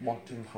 walking from